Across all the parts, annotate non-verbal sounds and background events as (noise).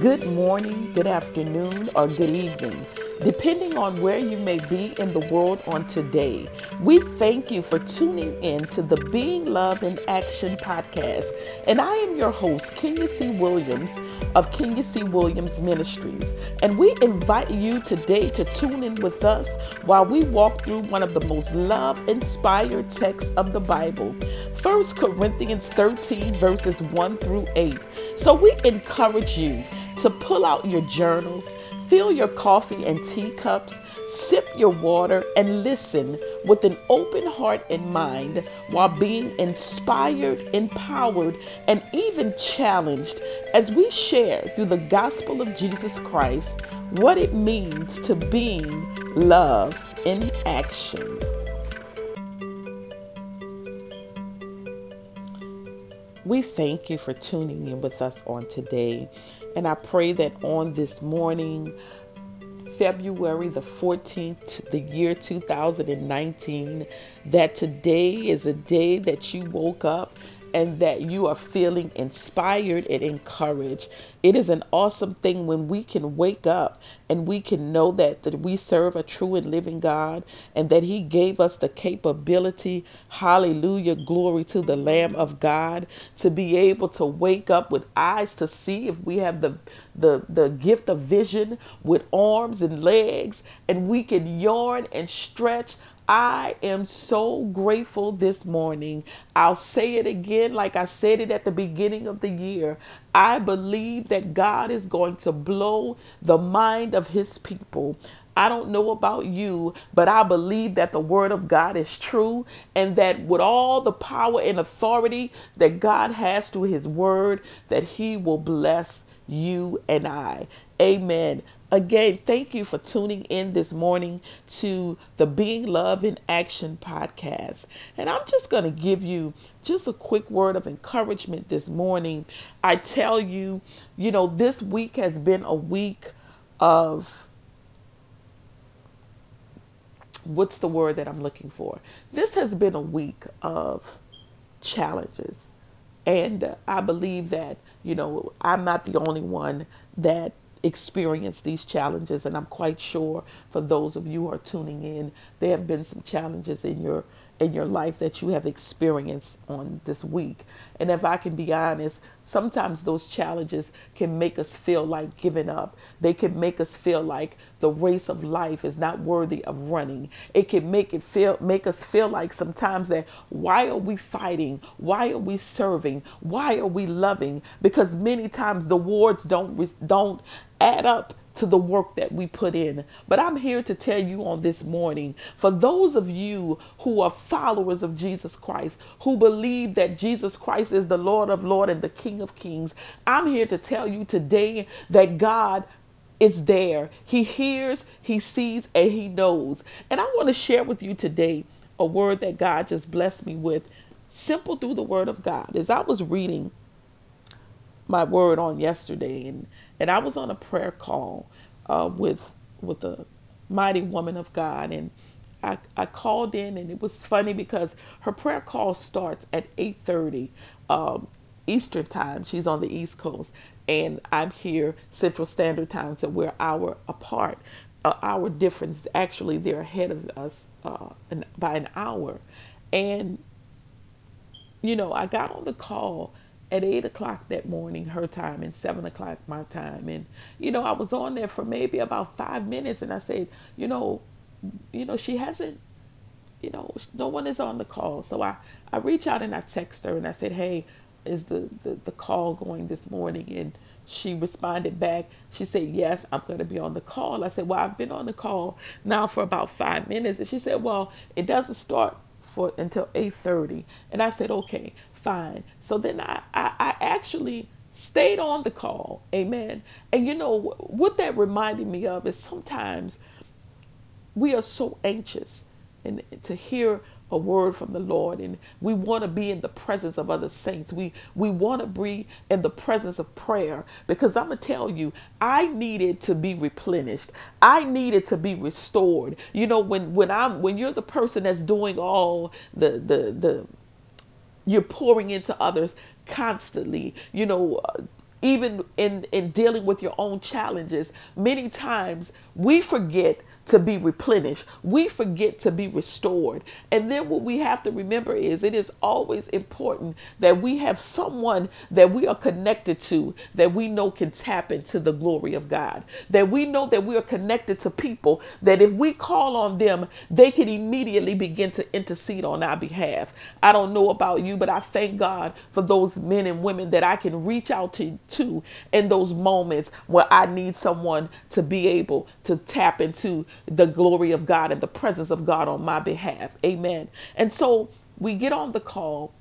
Good morning, good afternoon, or good evening, depending on where you may be in the world on today. We thank you for tuning in to the Being Love in Action podcast. And I am your host, Kenya C. Williams of Kenya C. Williams Ministries. And we invite you today to tune in with us while we walk through one of the most love inspired texts of the Bible. 1 Corinthians 13, verses 1 through 8. So we encourage you to pull out your journals, fill your coffee and tea cups, sip your water, and listen with an open heart and mind while being inspired, empowered, and even challenged as we share through the gospel of Jesus Christ what it means to being love in action. We thank you for tuning in with us on today. And I pray that on this morning, February the 14th, the year 2019, that today is a day that you woke up and that you are feeling inspired and encouraged. It is an awesome thing when we can wake up and we can know that, that we serve a true and living God and that He gave us the capability, hallelujah, glory to the Lamb of God, to be able to wake up with eyes to see if we have the the, the gift of vision with arms and legs and we can yawn and stretch I am so grateful this morning. I'll say it again, like I said it at the beginning of the year. I believe that God is going to blow the mind of his people. I don't know about you, but I believe that the word of God is true and that with all the power and authority that God has to his word, that he will bless you and I. Amen. Again, thank you for tuning in this morning to the Being Love in Action podcast. And I'm just going to give you just a quick word of encouragement this morning. I tell you, you know, this week has been a week of what's the word that I'm looking for? This has been a week of challenges. And I believe that, you know, I'm not the only one that experienced these challenges and I'm quite sure for those of you who are tuning in there have been some challenges in your in your life that you have experienced on this week. And if I can be honest, sometimes those challenges can make us feel like giving up. They can make us feel like the race of life is not worthy of running. It can make it feel make us feel like sometimes that why are we fighting? Why are we serving? Why are we loving? Because many times the words don't don't add up to the work that we put in. But I'm here to tell you on this morning for those of you who are followers of Jesus Christ, who believe that Jesus Christ is the Lord of Lords and the King of Kings, I'm here to tell you today that God is there. He hears, He sees, and He knows. And I want to share with you today a word that God just blessed me with, simple through the Word of God. As I was reading my word on yesterday, and and I was on a prayer call uh, with with a mighty woman of God, and I, I called in, and it was funny because her prayer call starts at eight thirty um, Eastern time. She's on the East Coast, and I'm here Central Standard Time, so we're an hour apart. Uh, difference actually they're ahead of us uh, by an hour, and you know I got on the call at eight o'clock that morning, her time, and seven o'clock my time. And, you know, I was on there for maybe about five minutes and I said, you know, you know, she hasn't, you know, no one is on the call. So I, I reach out and I text her and I said, hey, is the, the, the call going this morning? And she responded back. She said, yes, I'm going to be on the call. I said, well, I've been on the call now for about five minutes. And she said, well, it doesn't start for until 8.30. And I said, okay fine. So then I, I, I actually stayed on the call. Amen. And you know what that reminded me of is sometimes we are so anxious and to hear a word from the Lord and we want to be in the presence of other saints. We we want to be in the presence of prayer because I'm going to tell you I needed to be replenished. I needed to be restored. You know when when I'm when you're the person that's doing all the the the you're pouring into others constantly. You know even in in dealing with your own challenges many times we forget to be replenished. We forget to be restored. And then what we have to remember is it is always important that we have someone that we are connected to that we know can tap into the glory of God. That we know that we are connected to people that if we call on them, they can immediately begin to intercede on our behalf. I don't know about you, but I thank God for those men and women that I can reach out to, to in those moments where I need someone to be able to tap into the glory of God and the presence of God on my behalf. Amen. And so we get on the call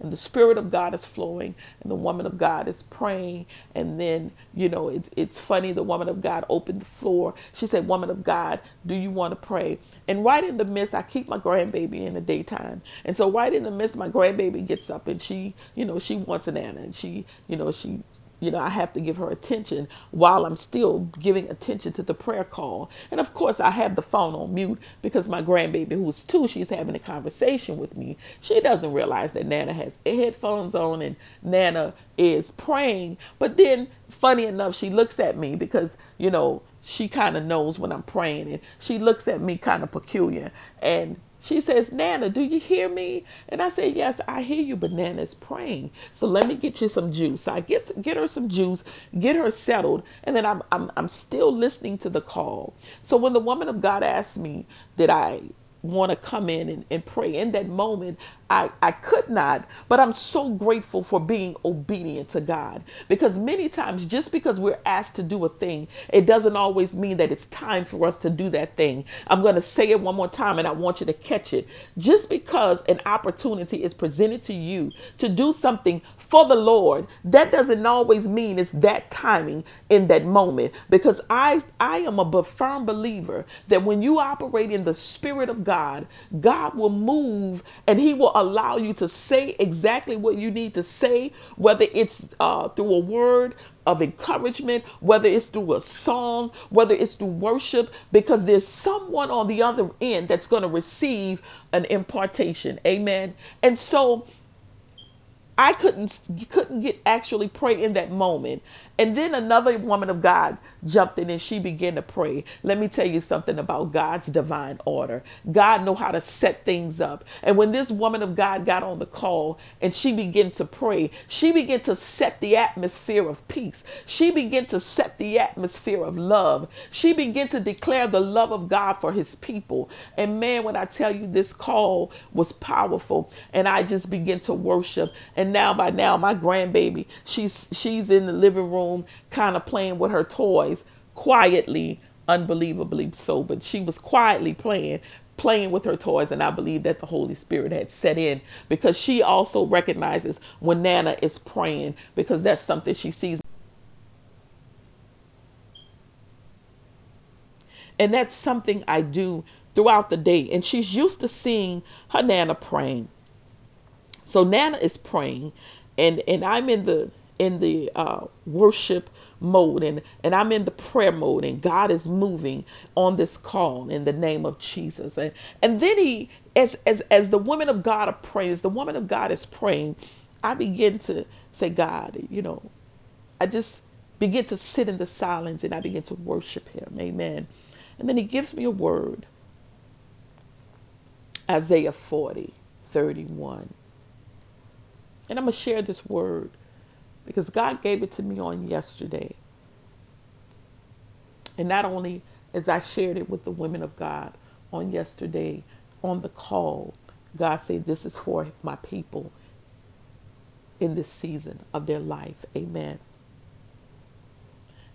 and the spirit of god is flowing and the woman of god is praying and then you know it, it's funny the woman of god opened the floor she said woman of god do you want to pray and right in the midst i keep my grandbaby in the daytime and so right in the midst my grandbaby gets up and she you know she wants an Anna and she you know she you know, I have to give her attention while I'm still giving attention to the prayer call. And of course, I have the phone on mute because my grandbaby, who's two, she's having a conversation with me. She doesn't realize that Nana has headphones on and Nana is praying. But then, funny enough, she looks at me because, you know, she kind of knows when I'm praying and she looks at me kind of peculiar. And she says, Nana, do you hear me? And I say, Yes, I hear you, but Nana's praying. So let me get you some juice. So I get get her some juice, get her settled, and then I'm I'm I'm still listening to the call. So when the woman of God asked me, did I want to come in and, and pray in that moment I, I could not, but I'm so grateful for being obedient to God. Because many times, just because we're asked to do a thing, it doesn't always mean that it's time for us to do that thing. I'm going to say it one more time and I want you to catch it. Just because an opportunity is presented to you to do something for the Lord, that doesn't always mean it's that timing in that moment. Because I, I am a firm believer that when you operate in the Spirit of God, God God will move and He will allow you to say exactly what you need to say, whether it's uh, through a word of encouragement, whether it's through a song, whether it's through worship, because there's someone on the other end that's going to receive an impartation. Amen. And so I couldn't couldn't get actually pray in that moment. And then another woman of God jumped in and she began to pray. Let me tell you something about God's divine order. God know how to set things up. And when this woman of God got on the call and she began to pray, she began to set the atmosphere of peace. She began to set the atmosphere of love. She began to declare the love of God for his people. And man, when I tell you this call was powerful and I just began to worship. And now by now my grandbaby, she's she's in the living room room, kind of playing with her toys quietly, unbelievably so. But she was quietly playing, playing with her toys, and I believe that the Holy Spirit had set in because she also recognizes when Nana is praying because that's something she sees. And that's something I do throughout the day. And she's used to seeing her Nana praying. So Nana is praying, and and I'm in the in the uh, worship mode and, and I'm in the prayer mode and God is moving on this call in the name of Jesus. And, and then he, as, as, as the women of God are praying, as the woman of God is praying, I begin to say, God, you know, I just begin to sit in the silence and I begin to worship him. Amen. And then he gives me a word. Isaiah 40, 31. And I'm going to share this word because God gave it to me on yesterday. And not only as I shared it with the women of God on yesterday on the call, God said, This is for my people in this season of their life. Amen.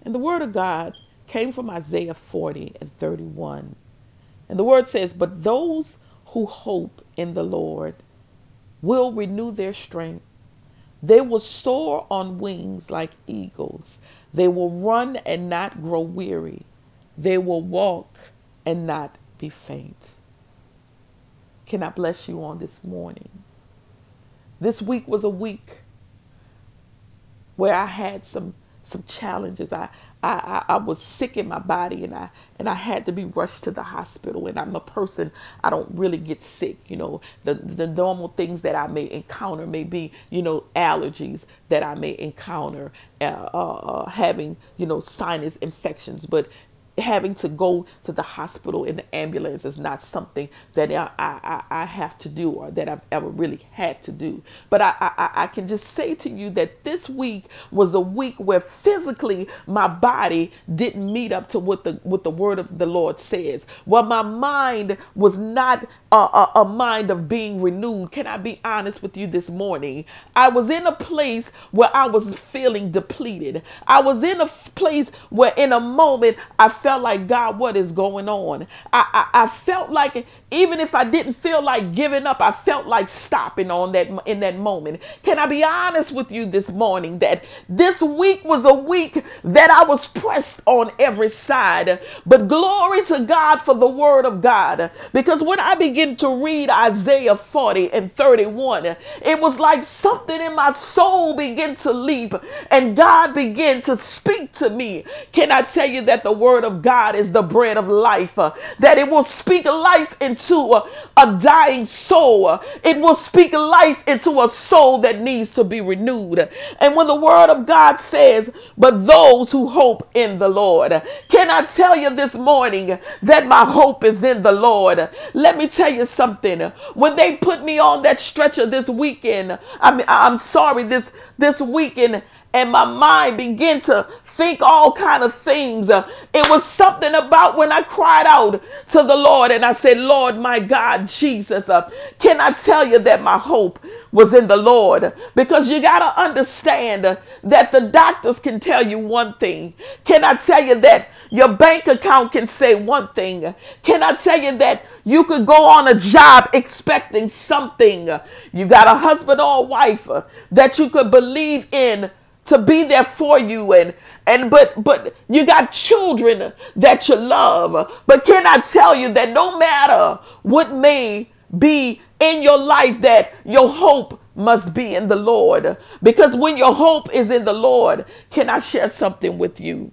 And the word of God came from Isaiah 40 and 31. And the word says, But those who hope in the Lord will renew their strength. They will soar on wings like eagles. They will run and not grow weary. They will walk and not be faint. Can I bless you on this morning? This week was a week where I had some some challenges. I, I, I, I was sick in my body and I and I had to be rushed to the hospital. And I'm a person I don't really get sick. You know, the the normal things that I may encounter may be you know allergies that I may encounter, uh, uh, uh having you know sinus infections. But having to go to the hospital in the ambulance is not something that I, I, I have to do or that I've ever really had to do. But I, I, I can just say to you that this week was a week where physically my body didn't meet up to what the what the word of the Lord says. Well, my mind was not a, a, a mind of being renewed. Can I be honest with you this morning? I was in a place where I was feeling depleted. I was in a place where in a moment I felt like, God, what is going on? I, I, I felt like, even if I didn't feel like giving up, I felt like stopping on that in that moment. Can I be honest with you this morning that this week was a week that I was pressed on every side. But glory to God for the word of God. Because when I begin to read Isaiah 40 and 31, it was like something in my soul began to leap and God began to speak to me. Can I tell you that the word of God is the bread of life, uh, that it will speak life into uh, a dying soul. Uh, it will speak life into a soul that needs to be renewed. And when the word of God says, but those who hope in the Lord, can I tell you this morning that my hope is in the Lord? Let me tell you something. When they put me on that stretcher this weekend, I mean, I'm sorry, this this weekend and my mind began to think all kind of things. Uh, it was something about when I cried out to the Lord and I said, Lord, my God, Jesus, uh, can I tell you that my hope was in the Lord? Because you got to understand uh, that the doctors can tell you one thing. Can I tell you that your bank account can say one thing. Can I tell you that you could go on a job expecting something? You got a husband or a wife that you could believe in to be there for you and and but but you got children that you love. But can i tell you that no matter what may be in your life that your hope must be in the lord. Because when your hope is in the lord can i share something with you?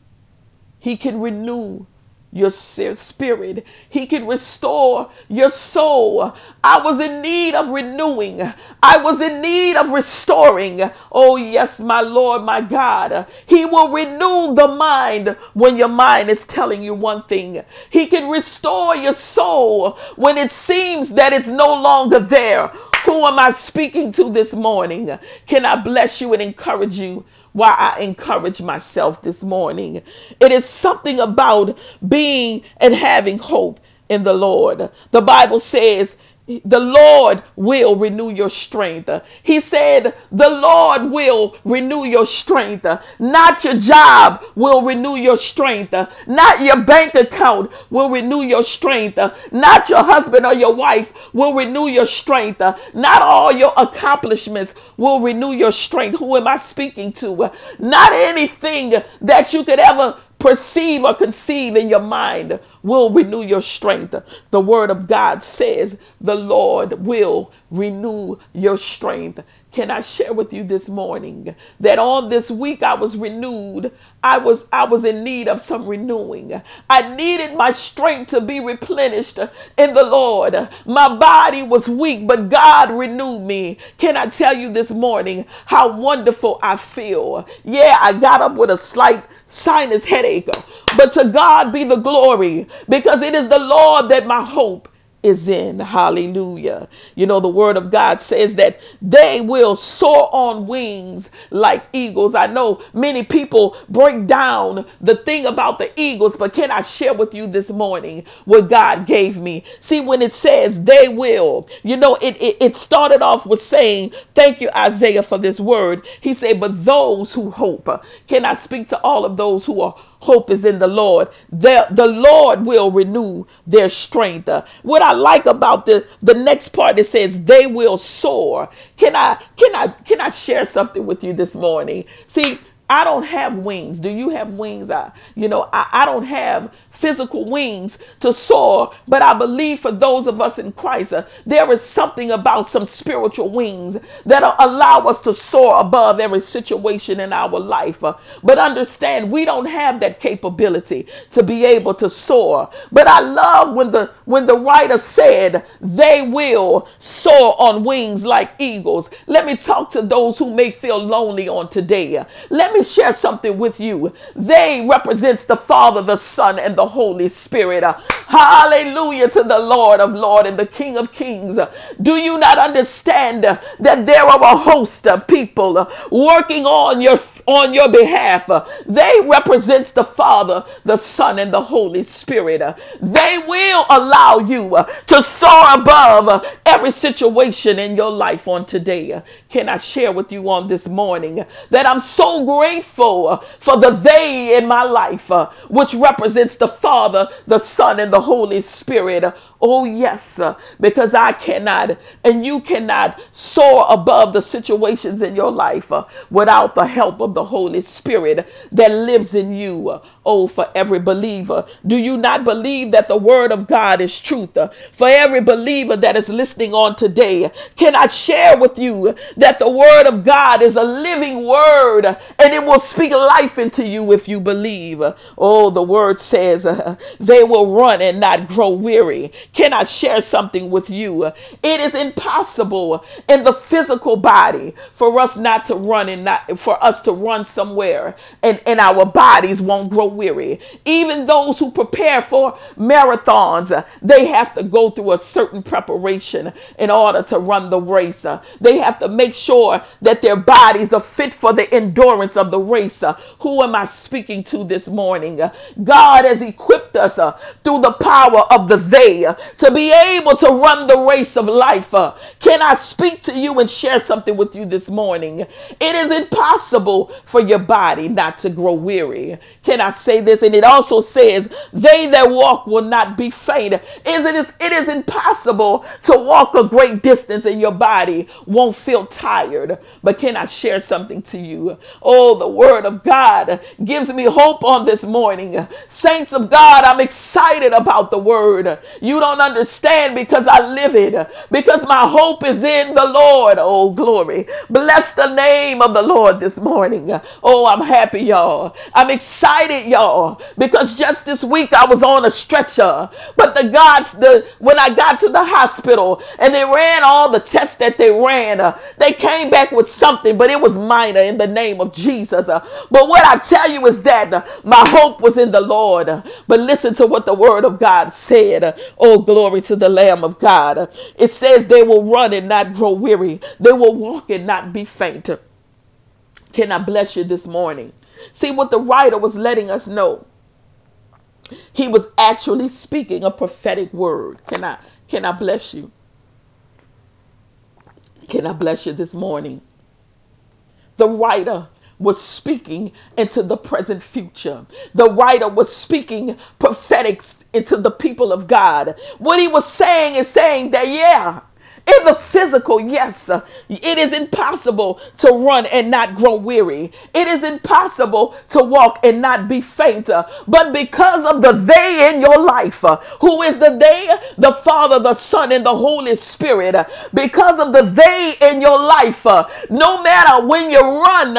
He can renew your spirit. He can restore your soul. I was in need of renewing. I was in need of restoring. Oh, yes, my Lord, my God. He will renew the mind when your mind is telling you one thing. He can restore your soul when it seems that it's no longer there. Who am I speaking to this morning? Can I bless you and encourage you? Why I encourage myself this morning. It is something about being and having hope in the Lord. The Bible says the Lord will renew your strength. He said, The Lord will renew your strength. Not your job will renew your strength. Not your bank account will renew your strength. Not your husband or your wife will renew your strength. Not all your accomplishments will renew your strength. Who am I speaking to? Not anything that you could ever perceive or conceive in your mind will renew your strength. The word of God says the Lord will renew your strength. Can I share with you this morning that on this week I was renewed. I was I was in need of some renewing. I needed my strength to be replenished in the Lord. My body was weak, but God renewed me. Can I tell you this morning how wonderful I feel? Yeah, I got up with a slight sinus headache, but to God be the glory because it is the Lord that my hope is in. Hallelujah. You know, the word of God says that they will soar on wings like eagles. I know many people break down the thing about the eagles, but can I share with you this morning what God gave me? See, when it says they will, you know, it, it, it started off with saying, Thank you, Isaiah, for this word. He said, But those who hope, can I speak to all of those who are hope is in the Lord. The, the Lord will renew their strength. Uh, what I like about the, the next part, it says they will soar. Can I can I can I share something with you this morning? See, I don't have wings. Do you have wings? I, you know, I, I don't have physical wings to soar, but I believe for those of us in Christ, uh, there is something about some spiritual wings that allow us to soar above every situation in our life. Uh, but understand, we don't have that capability to be able to soar. But I love when the when the writer said they will soar on wings like eagles. Let me talk to those who may feel lonely on today. Let me share something with you. They represents the Father, the Son, and the Holy Spirit. Hallelujah to the Lord of Lords and the King of Kings. Do you not understand that there are a host of people working on your on your behalf. They represents the Father, the Son, and the Holy Spirit. They will allow you to soar above every situation in your life on today. Can I share with you on this morning that I'm so grateful for the they in my life, which represents the Father, the Son, and the Holy Spirit. Oh, yes, because I cannot and you cannot soar above the situations in your life uh, without the help of the Holy Spirit that lives in you. Oh, for every believer. Do you not believe that the word of God is truth? For every believer that is listening on today, can I share with you that the word of God is a living word and it will speak life into you if you believe? Oh, the word says uh, (laughs) they will run and not grow weary. Can I share something with you? It is impossible in the physical body for us not to run and not for us to run somewhere and, and our bodies won't grow weary. Even those who prepare for marathons, they have to go through a certain preparation in order to run the race. They have to make sure that their bodies are fit for the endurance of the race. Who am I speaking to this morning? God has equipped us uh, through the power of the they uh, to be able to run the race of life. Uh, can I speak to you and share something with you this morning? It is impossible for your body not to grow weary. Can I say this? And it also says, They that walk will not be faint. Is it is it is impossible to walk a great distance and your body won't feel tired. But can I share something to you? Oh, the word of God gives me hope on this morning. Saints of God, I'm excited about the word. You don't understand because I live it. Because my hope is in the Lord. Oh, glory. Bless the name of the Lord this morning. Oh, I'm happy, y'all. I'm excited, y'all, because just this week I was on a stretcher. But the gods, the when I got to the hospital and they ran all the tests that they ran, uh, they came back with something, but it was minor in the name of Jesus. Uh, but what I tell you is that uh, my hope was in the Lord. but listen to what the word of God said. oh, glory to the Lamb of God. it says they will run and not grow weary. They will walk and not be faint. Can I bless you this morning? See what the writer was letting us know. He was actually speaking a prophetic word. Can I can I bless you? Can I bless you this morning? The writer was speaking into the present future. The writer was speaking prophetic into the people of God. What he was saying is saying that, yeah, in the physical, yes, it is impossible to run and not grow weary. It is impossible to walk and not be faint. But because of the they in your life, who is the they? The Father, the Son, and the Holy Spirit. Because of the they in your life, no matter when you run,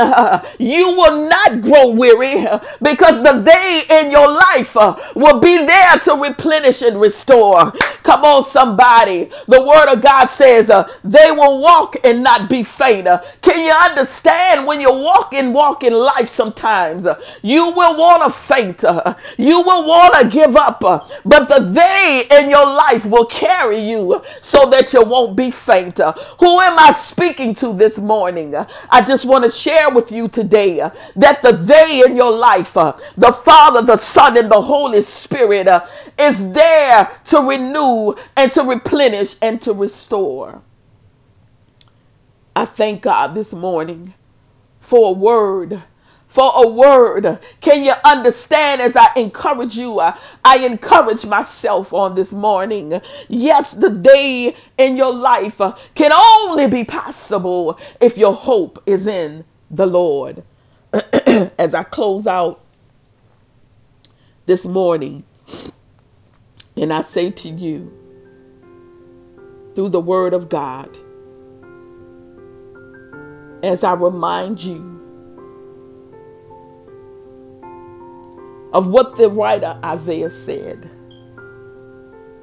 (laughs) you will not grow weary because the they in your life will be there to replenish and restore. Come on, somebody. The Word of God says uh, they will walk and not be faint. Uh, can you understand when you're walking, walking life sometimes? Uh, you will want to faint. Uh, you will want to give up. Uh, but the they in your life will carry you so that you won't be faint. Uh, who am I speaking to this morning? I just want to share with you today that the they in your life, the Father, the Son, and the Holy Spirit is there to renew and to replenish and to restore. I thank God this morning for a word. For a word. Can you understand as I encourage you? I, I encourage myself on this morning. Yes, the day in your life can only be possible if your hope is in the Lord. (clears throat) as I close out this morning, And I say to you, through the Word of God, as I remind you of what the writer Isaiah said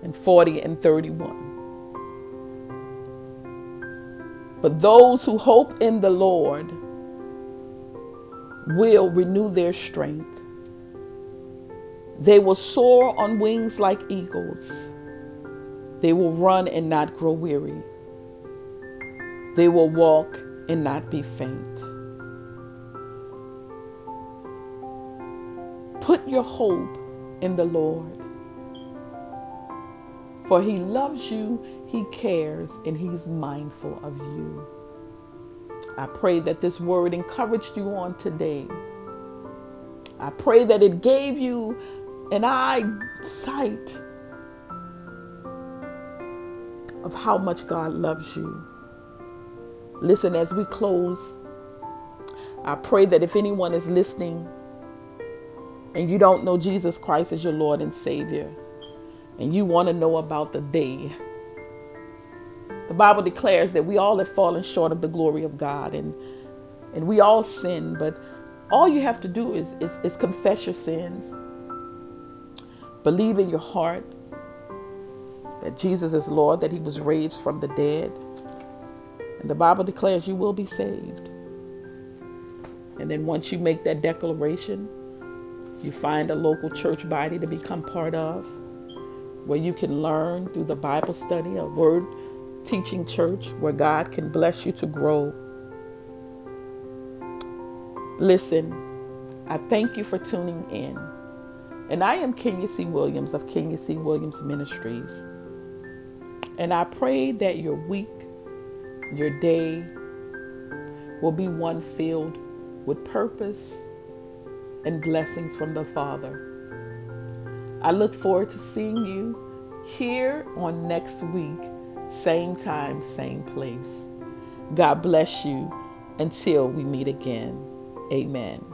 in 40 and 31. But those who hope in the Lord will renew their strength. They will soar on wings like eagles. They will run and not grow weary. They will walk and not be faint. Put your hope in the Lord. For he loves you, he cares, and he's mindful of you. I pray that this word encouraged you on today. I pray that it gave you an eyesight of how much God loves you. Listen, as we close, I pray that if anyone is listening and you don't know Jesus Christ as your Lord and Savior, and you want to know about the day, the Bible declares that we all have fallen short of the glory of God and, and we all sin, but all you have to do is, is, is confess your sins, believe in your heart that Jesus is Lord, that He was raised from the dead. And the Bible declares you will be saved. And then once you make that declaration, you find a local church body to become part of, where you can learn through the Bible study, a word teaching church where God can bless you to grow. Listen, I thank you for tuning in. And I am Kenya C. Williams of Kenya C. Williams Ministries. And I pray that your week, your day will be one filled with purpose and blessings from the Father. I look forward to seeing you here on next week, same time, same place. God bless you until we meet again. Amen.